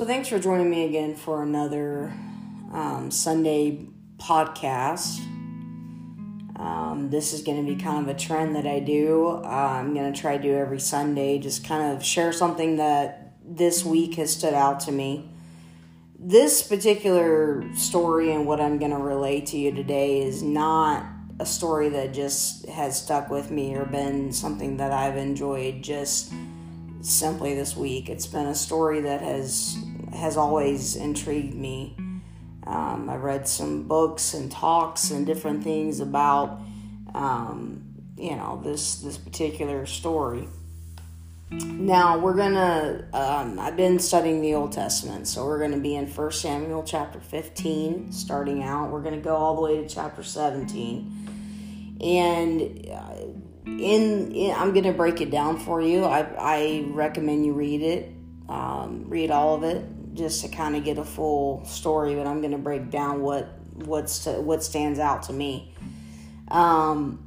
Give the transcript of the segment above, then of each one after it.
So, thanks for joining me again for another um, Sunday podcast. Um, this is going to be kind of a trend that I do. Uh, I'm going to try to do every Sunday, just kind of share something that this week has stood out to me. This particular story and what I'm going to relay to you today is not a story that just has stuck with me or been something that I've enjoyed just simply this week. It's been a story that has has always intrigued me. Um, I read some books and talks and different things about um, you know this this particular story. Now we're gonna. Um, I've been studying the Old Testament, so we're gonna be in First Samuel chapter fifteen, starting out. We're gonna go all the way to chapter seventeen and uh, in, in, I'm gonna break it down for you. I, I recommend you read it, um, read all of it, just to kind of get a full story. But I'm gonna break down what what's to, what stands out to me. Um,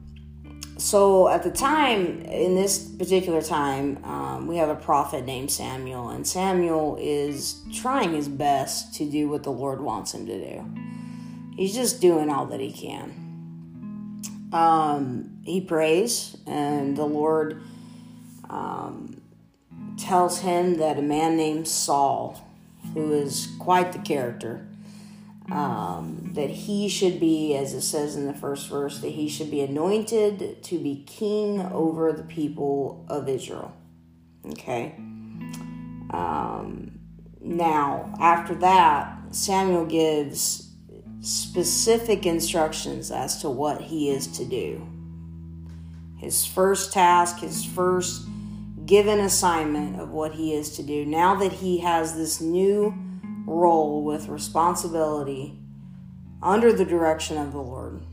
so at the time, in this particular time, um, we have a prophet named Samuel, and Samuel is trying his best to do what the Lord wants him to do. He's just doing all that he can um, he prays, and the Lord um, tells him that a man named Saul, who is quite the character, um, that he should be, as it says in the first verse, that he should be anointed to be king over the people of Israel. Okay. Um, now, after that, Samuel gives specific instructions as to what he is to do. His first task, his first given assignment of what he is to do. Now that he has this new role with responsibility under the direction of the Lord,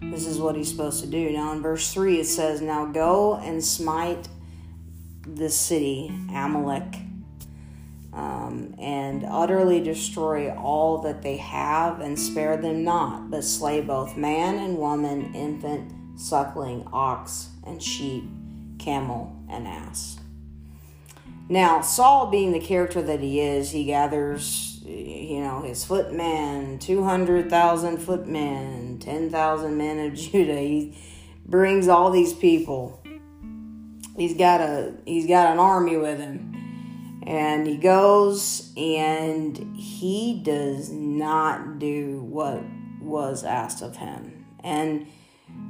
this is what he's supposed to do. Now, in verse 3, it says, Now go and smite the city, Amalek um, and utterly destroy all that they have, and spare them not, but slay both man and woman, infant, suckling, ox, and sheep, camel, and ass. Now, Saul, being the character that he is, he gathers, you know, his footmen, 200,000 footmen, 10,000 men of Judah. He brings all these people. He's got a he's got an army with him and he goes and he does not do what was asked of him. And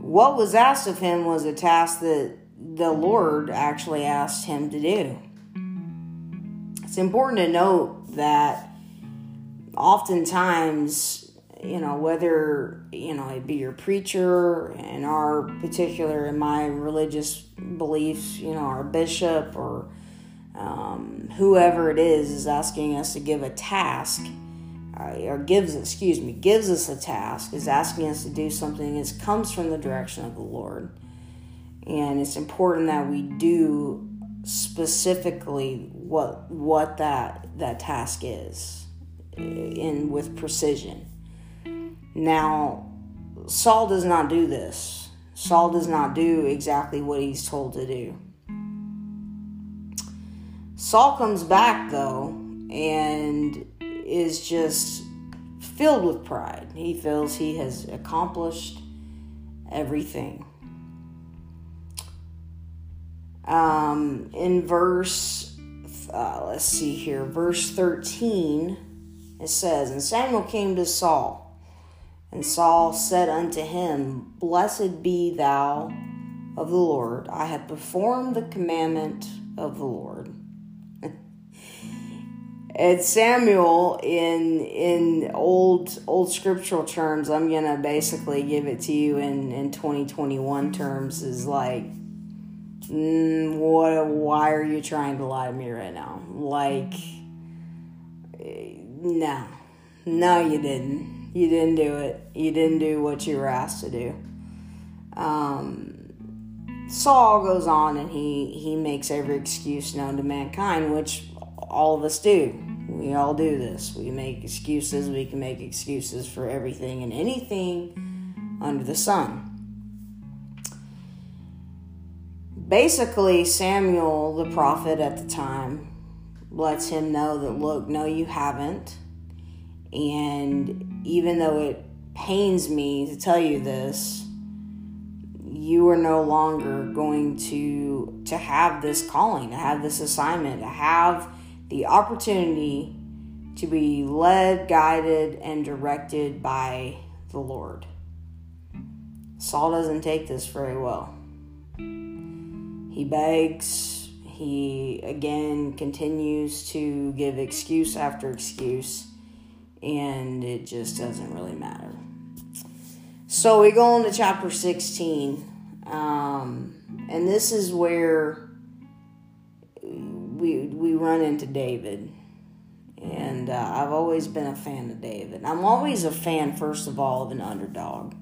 what was asked of him was a task that the Lord actually asked him to do. It's important to note that oftentimes, you know, whether, you know, it be your preacher, in our particular, in my religious beliefs, you know, our bishop or um, whoever it is is asking us to give a task uh, or gives excuse me gives us a task is asking us to do something that comes from the direction of the lord and it's important that we do specifically what what that that task is in with precision now saul does not do this saul does not do exactly what he's told to do Saul comes back though and is just filled with pride. He feels he has accomplished everything. Um, in verse, uh, let's see here, verse 13, it says, And Samuel came to Saul, and Saul said unto him, Blessed be thou of the Lord. I have performed the commandment of the Lord and Samuel in in old old scriptural terms, I'm gonna basically give it to you in in 2021 terms is like, mm, what? Why are you trying to lie to me right now? Like, no, no, you didn't. You didn't do it. You didn't do what you were asked to do. Um, Saul goes on and he he makes every excuse known to mankind, which all of us do. We all do this. We make excuses. We can make excuses for everything and anything under the sun. Basically, Samuel, the prophet at the time, lets him know that, look, no, you haven't. And even though it pains me to tell you this, you are no longer going to to have this calling, to have this assignment, to have the opportunity to be led, guided, and directed by the Lord. Saul doesn't take this very well. He begs, he again continues to give excuse after excuse, and it just doesn't really matter. So we go into chapter 16, um, and this is where we, we run into David. And uh, I've always been a fan of David. I'm always a fan, first of all, of an underdog.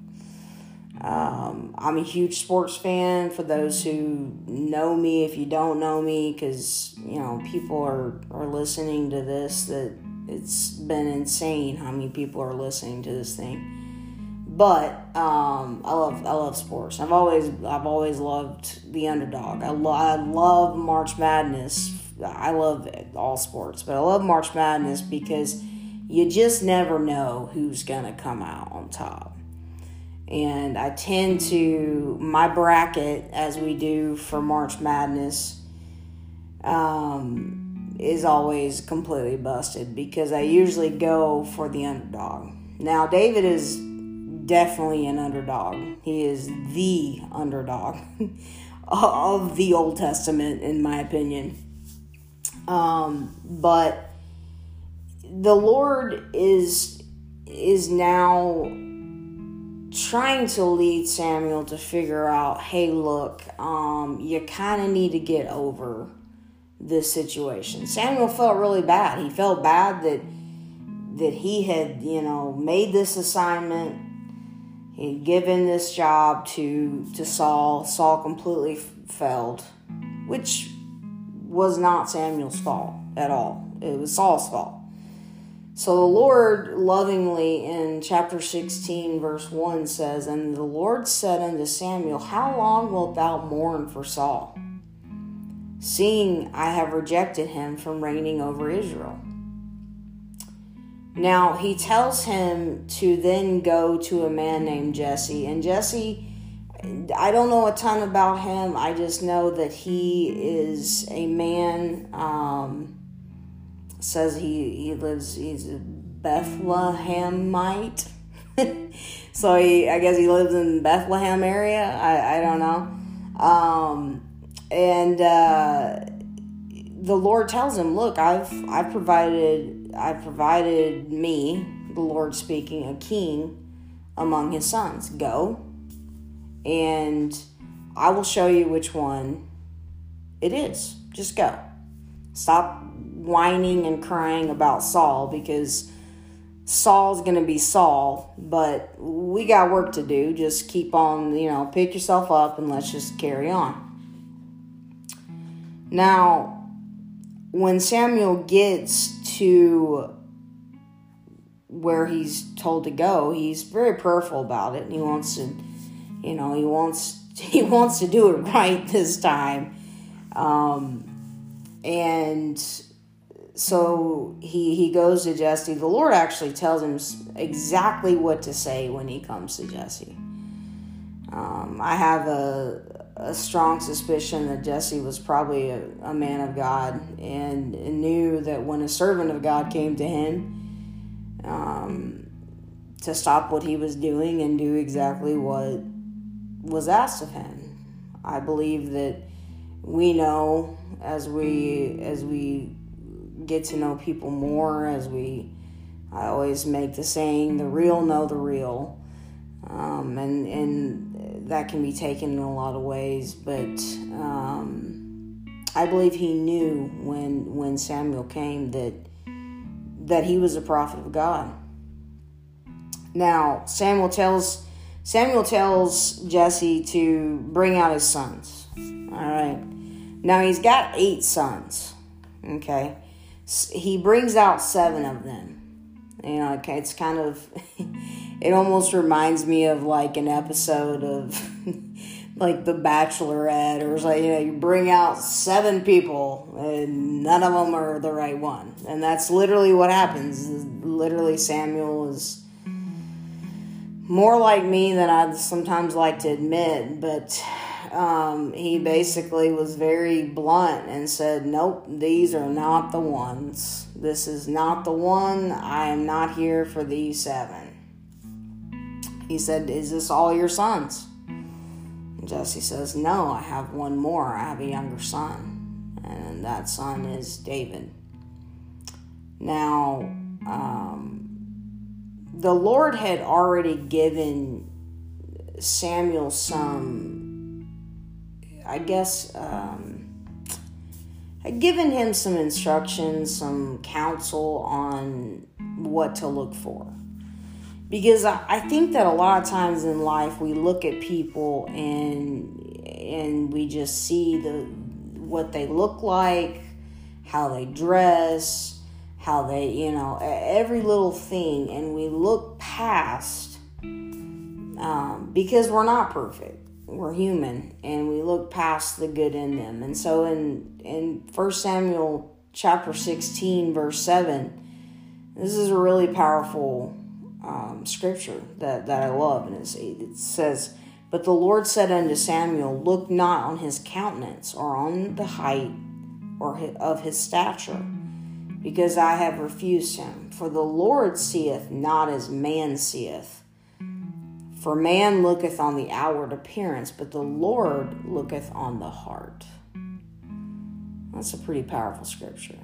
Um, I'm a huge sports fan for those who know me. If you don't know me, because you know people are are listening to this, that it's been insane how many people are listening to this thing. But um, I love I love sports. I've always I've always loved the underdog. I, lo- I love March Madness. I love all sports, but I love March Madness because you just never know who's gonna come out on top and I tend to my bracket as we do for March Madness um, is always completely busted because I usually go for the underdog. Now David is definitely an underdog. He is the underdog of the Old Testament, in my opinion. Um, but the Lord is is now trying to lead Samuel to figure out, hey, look, um, you kind of need to get over this situation. Samuel felt really bad. He felt bad that that he had, you know, made this assignment. He had given this job to to Saul. Saul completely failed, which was not Samuel's fault at all. It was Saul's fault. So the Lord lovingly in chapter 16, verse 1 says, And the Lord said unto Samuel, How long wilt thou mourn for Saul? Seeing I have rejected him from reigning over Israel. Now he tells him to then go to a man named Jesse. And Jesse, I don't know a ton about him. I just know that he is a man. Um, says he, he lives, he's a Bethlehemite. so he, I guess he lives in Bethlehem area. I, I don't know. Um, and uh, the Lord tells him, "Look, I've I've provided I've provided me, the Lord speaking, a king among his sons. Go, and I will show you which one it is. Just go. Stop whining and crying about Saul because Saul's going to be Saul, but we got work to do. Just keep on, you know, pick yourself up and let's just carry on. Now, when Samuel gets to where he's told to go, he's very prayerful about it. And he wants to, you know, he wants he wants to do it right this time. Um, and so he he goes to Jesse. The Lord actually tells him exactly what to say when he comes to Jesse. Um, I have a, a strong suspicion that Jesse was probably a, a man of God and, knew that when a servant of God came to him um, to stop what he was doing and do exactly what was asked of him. I believe that we know as we as we get to know people more as we I always make the saying the real know the real. Um, and and that can be taken in a lot of ways but um, I believe he knew when when Samuel came that that he was a prophet of God. Now Samuel tells Samuel tells Jesse to bring out his sons. All right. Now he's got eight sons. Okay he brings out seven of them. You know, okay, it's kind of, it almost reminds me of like an episode of like the Bachelorette, or like you know you bring out seven people and none of them are the right one, and that's literally what happens. Literally, Samuel is more like me than I'd sometimes like to admit, but um, he basically was very blunt and said, Nope, these are not the ones. This is not the one. I am not here for these seven. He said, Is this all your sons? Jesse says, No, I have one more. I have a younger son. And that son is David. Now, um, the Lord had already given Samuel some, I guess, um, had given him some instructions, some counsel on what to look for. Because I, I think that a lot of times in life we look at people and and we just see the what they look like, how they dress, how they, you know, every little thing, and we look past um, because we're not perfect. We're human, and we look past the good in them. And so, in in First Samuel chapter sixteen, verse seven, this is a really powerful um, scripture that that I love, and it says. But the Lord said unto Samuel, Look not on his countenance, or on the height, or of his stature, because I have refused him. For the Lord seeth not as man seeth. For man looketh on the outward appearance, but the Lord looketh on the heart. That's a pretty powerful scripture.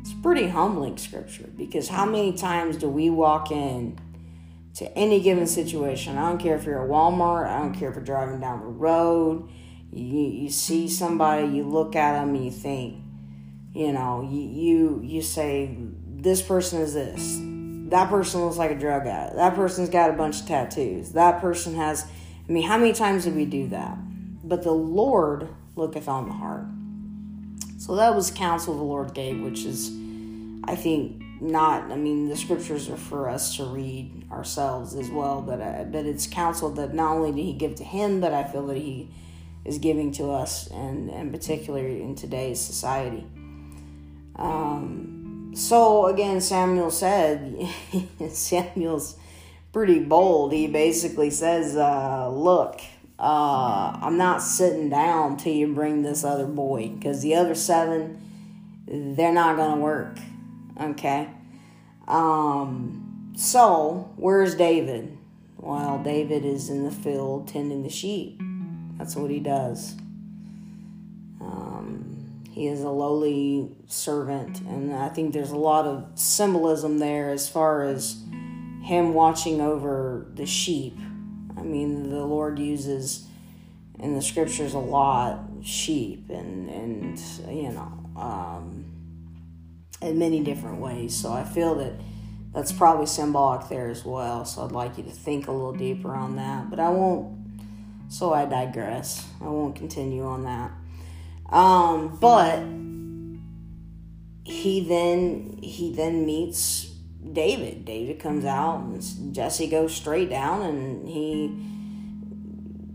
It's a pretty humbling scripture because how many times do we walk in to any given situation? I don't care if you're at Walmart, I don't care if you're driving down the road, you, you see somebody, you look at them, and you think, you know you, you you say this person is this that person looks like a drug addict. That person's got a bunch of tattoos. That person has i mean how many times did we do that? But the lord looketh on the heart. So that was counsel the lord gave which is i think not i mean the scriptures are for us to read ourselves as well but uh, but it's counsel that not only did he give to him but i feel that he is giving to us and and particularly in today's society. Um, so again, Samuel said, Samuel's pretty bold. He basically says, uh, Look, uh, I'm not sitting down till you bring this other boy because the other seven, they're not going to work. Okay? Um, so, where's David? Well, David is in the field tending the sheep. That's what he does. He is a lowly servant, and I think there's a lot of symbolism there as far as him watching over the sheep. I mean, the Lord uses in the scriptures a lot sheep and and you know um, in many different ways. So I feel that that's probably symbolic there as well. So I'd like you to think a little deeper on that, but I won't. So I digress. I won't continue on that. Um, but he then he then meets David. David comes out and Jesse goes straight down and he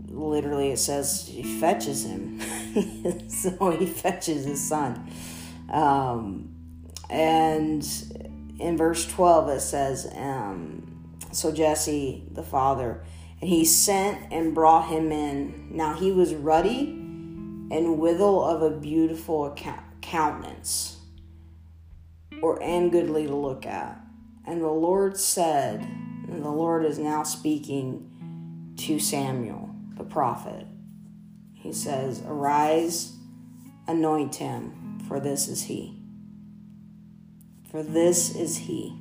literally it says he fetches him. so he fetches his son. Um, and in verse 12 it says, um, so Jesse, the father, and he sent and brought him in. Now he was ruddy and withal of a beautiful countenance, or and goodly to look at. And the Lord said, and the Lord is now speaking to Samuel, the prophet. He says, Arise, anoint him, for this is he. For this is he.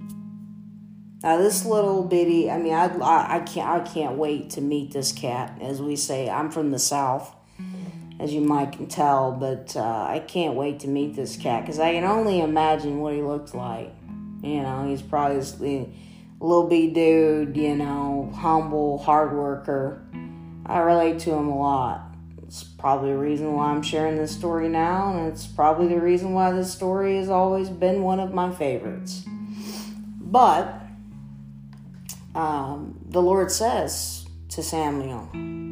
Now this little bitty, I mean, I, I, I can't, I can't wait to meet this cat. As we say, I'm from the south, as you might can tell. But uh, I can't wait to meet this cat because I can only imagine what he looks like. You know, he's probably this little bitty dude. You know, humble, hard worker. I relate to him a lot. It's probably the reason why I'm sharing this story now, and it's probably the reason why this story has always been one of my favorites. But um, the Lord says to Samuel.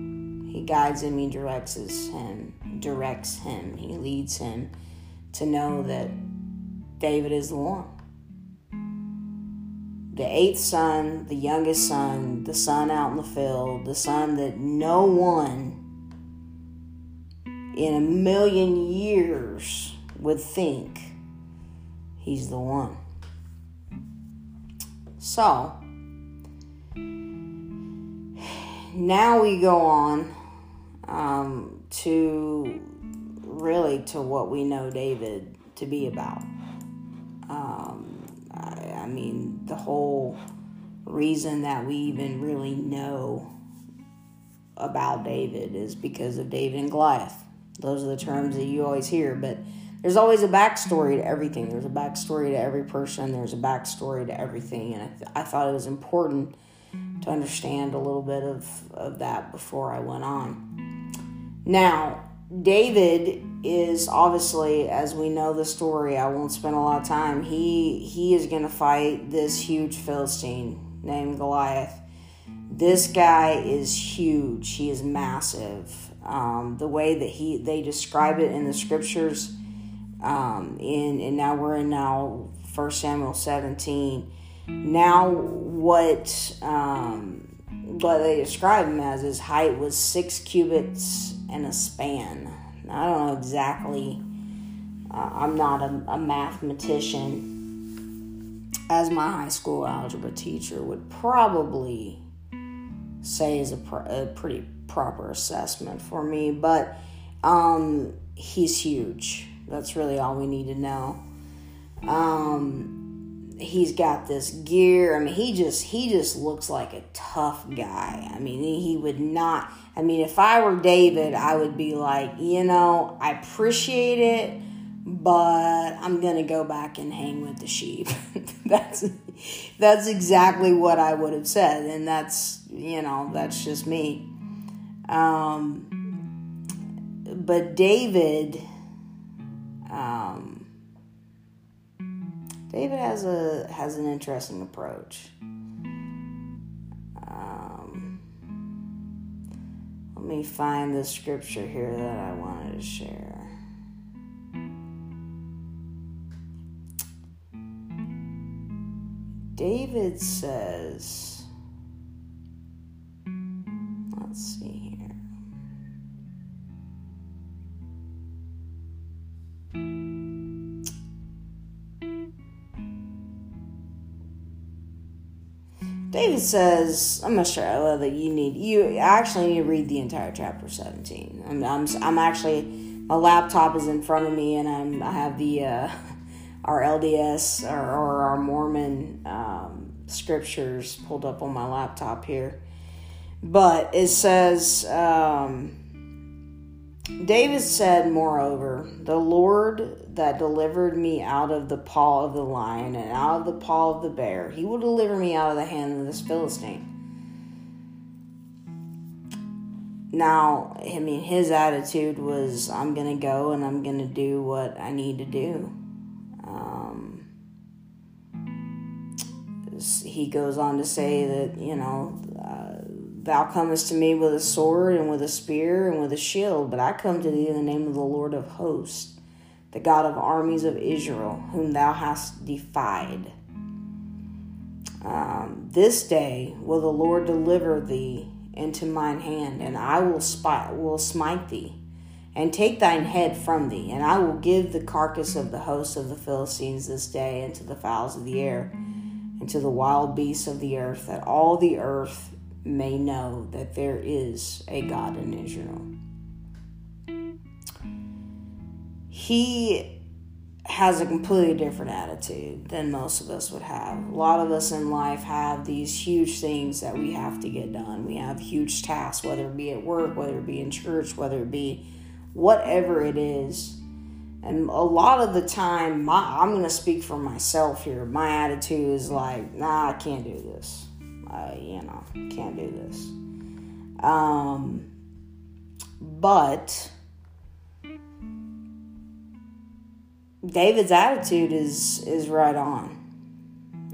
Guides him, he directs him, directs him, he leads him to know that David is the one. The eighth son, the youngest son, the son out in the field, the son that no one in a million years would think he's the one. So, now we go on um, to really to what we know David to be about. Um, I, I mean, the whole reason that we even really know about David is because of David and Goliath. Those are the terms that you always hear, but there's always a backstory to everything. There's a backstory to every person. There's a backstory to everything, and I, th- I thought it was important to understand a little bit of, of that before I went on. Now, David is obviously, as we know the story, I won't spend a lot of time. He he is going to fight this huge Philistine named Goliath. This guy is huge. He is massive. Um, the way that he they describe it in the scriptures, um, in and now we're in now First Samuel seventeen. Now what um, what they describe him as his height was six cubits and a span. Now, I don't know exactly. Uh, I'm not a, a mathematician. As my high school algebra teacher would probably say is a, pr- a pretty proper assessment for me, but um, he's huge. That's really all we need to know. Um, he's got this gear. I mean, he just he just looks like a tough guy. I mean, he would not. I mean, if I were David, I would be like, you know, I appreciate it, but I'm gonna go back and hang with the sheep. that's that's exactly what I would have said, and that's you know that's just me. Um, but David, um, David has a has an interesting approach. Um, let me find the scripture here that I wanted to share. David says, says, I'm not sure that you need, you actually need to read the entire chapter 17. I'm, I'm, I'm actually, my laptop is in front of me and I'm, I have the, uh, our LDS or, or our Mormon um, scriptures pulled up on my laptop here. But it says, um, David said, Moreover, the Lord that delivered me out of the paw of the lion and out of the paw of the bear, he will deliver me out of the hand of this Philistine. Now, I mean, his attitude was, I'm going to go and I'm going to do what I need to do. Um, he goes on to say that, you know, thou comest to me with a sword and with a spear and with a shield, but I come to thee in the name of the Lord of hosts, the God of armies of Israel, whom thou hast defied. Um, this day will the Lord deliver thee into mine hand, and I will, spite, will smite thee and take thine head from thee, and I will give the carcass of the host of the Philistines this day unto the fowls of the air, and to the wild beasts of the earth, that all the earth may know that there is a God in Israel. He has a completely different attitude than most of us would have. A lot of us in life have these huge things that we have to get done. We have huge tasks, whether it be at work, whether it be in church, whether it be whatever it is. And a lot of the time, my, I'm going to speak for myself here. My attitude is like, nah, I can't do this. I, you know, can't do this. Um, but David's attitude is is right on,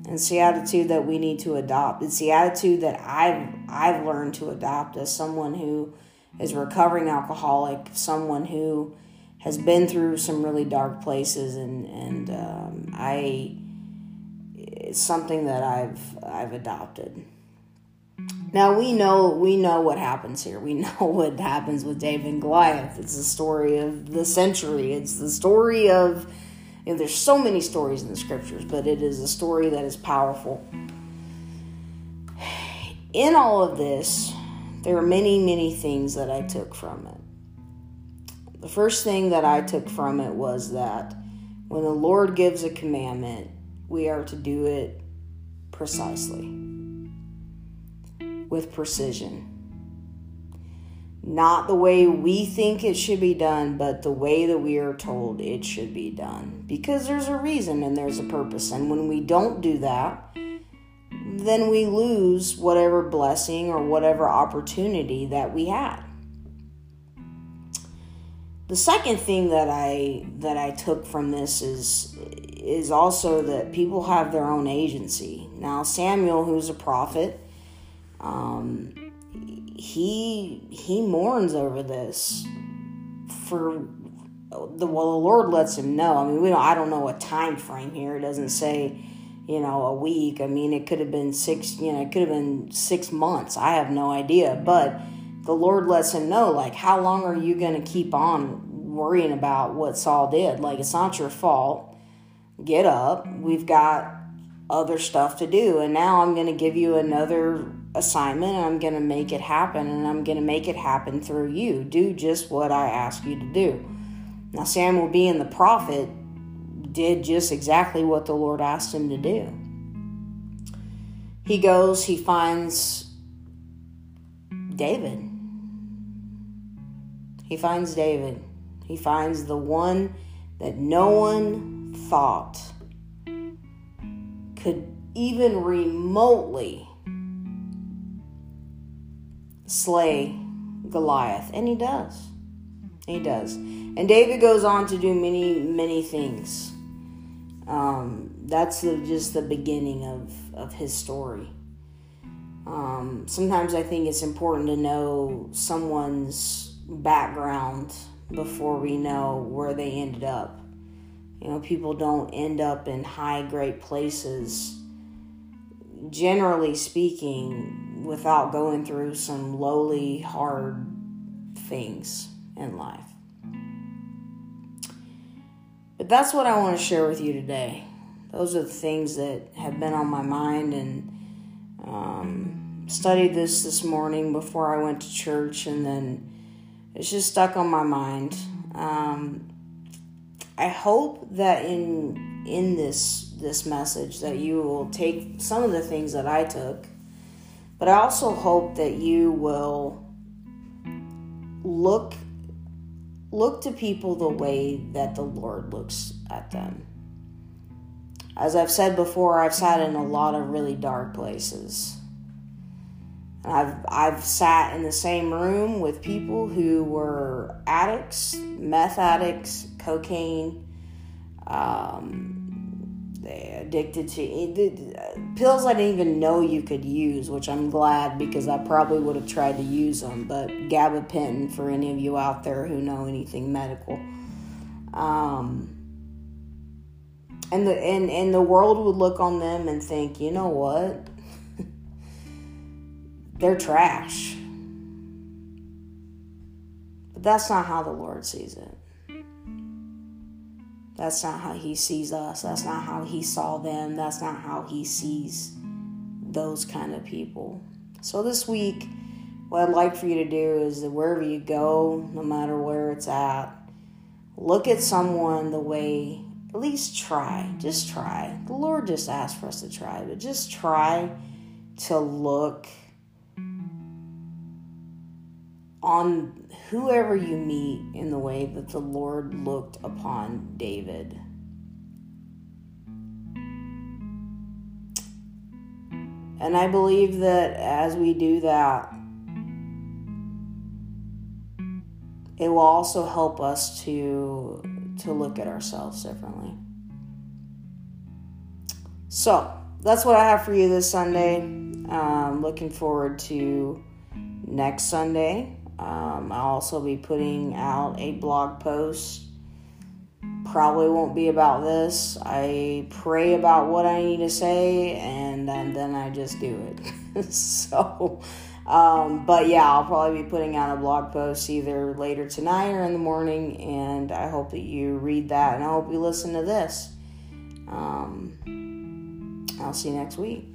it's the attitude that we need to adopt. It's the attitude that I've I've learned to adopt as someone who is recovering alcoholic, someone who has been through some really dark places, and and um, I it's something that I've I've adopted. Now we know we know what happens here. We know what happens with David and Goliath. It's the story of the century. It's the story of you know, there's so many stories in the scriptures, but it is a story that is powerful. In all of this, there are many, many things that I took from it. The first thing that I took from it was that when the Lord gives a commandment, we are to do it precisely, with precision. Not the way we think it should be done, but the way that we are told it should be done. Because there's a reason and there's a purpose. And when we don't do that, then we lose whatever blessing or whatever opportunity that we had. The second thing that I that I took from this is is also that people have their own agency. Now Samuel, who's a prophet, um, he he mourns over this for the well the Lord lets him know. I mean, we don't I don't know a time frame here. It doesn't say you know, a week. I mean, it could have been six, you know, it could have been six months. I have no idea. But the Lord lets him know, like, how long are you going to keep on worrying about what Saul did? Like, it's not your fault. Get up. We've got other stuff to do. And now I'm going to give you another assignment and I'm going to make it happen. And I'm going to make it happen through you. Do just what I ask you to do. Now, Samuel being the prophet, did just exactly what the Lord asked him to do. He goes, he finds David. He finds David. He finds the one that no one thought could even remotely slay Goliath. And he does. He does. And David goes on to do many, many things. Um, that's the, just the beginning of, of his story. Um, sometimes I think it's important to know someone's background before we know where they ended up. You know, people don't end up in high, great places, generally speaking, without going through some lowly, hard things in life. But that's what I want to share with you today. Those are the things that have been on my mind and um, studied this this morning before I went to church, and then it's just stuck on my mind. Um, I hope that in in this this message that you will take some of the things that I took, but I also hope that you will look look to people the way that the Lord looks at them. As I've said before, I've sat in a lot of really dark places. I've I've sat in the same room with people who were addicts, meth addicts, cocaine, um, addicted to pills I didn't even know you could use, which I'm glad because I probably would have tried to use them. But gabapentin for any of you out there who know anything medical. Um, and the and, and the world would look on them and think, you know what? They're trash. But that's not how the Lord sees it. That's not how he sees us. That's not how he saw them. That's not how he sees those kind of people. So this week, what I'd like for you to do is that wherever you go, no matter where it's at, look at someone the way, at least try, just try. The Lord just asked for us to try, but just try to look on whoever you meet in the way that the Lord looked upon David. And I believe that as we do that, it will also help us to to look at ourselves differently. So, that's what I have for you this Sunday. Um, looking forward to next Sunday. Um, I'll also be putting out a blog post. Probably won't be about this. I pray about what I need to say and then, then I just do it. so, um, but yeah, I'll probably be putting out a blog post either later tonight or in the morning, and I hope that you read that and I hope you listen to this. Um, I'll see you next week.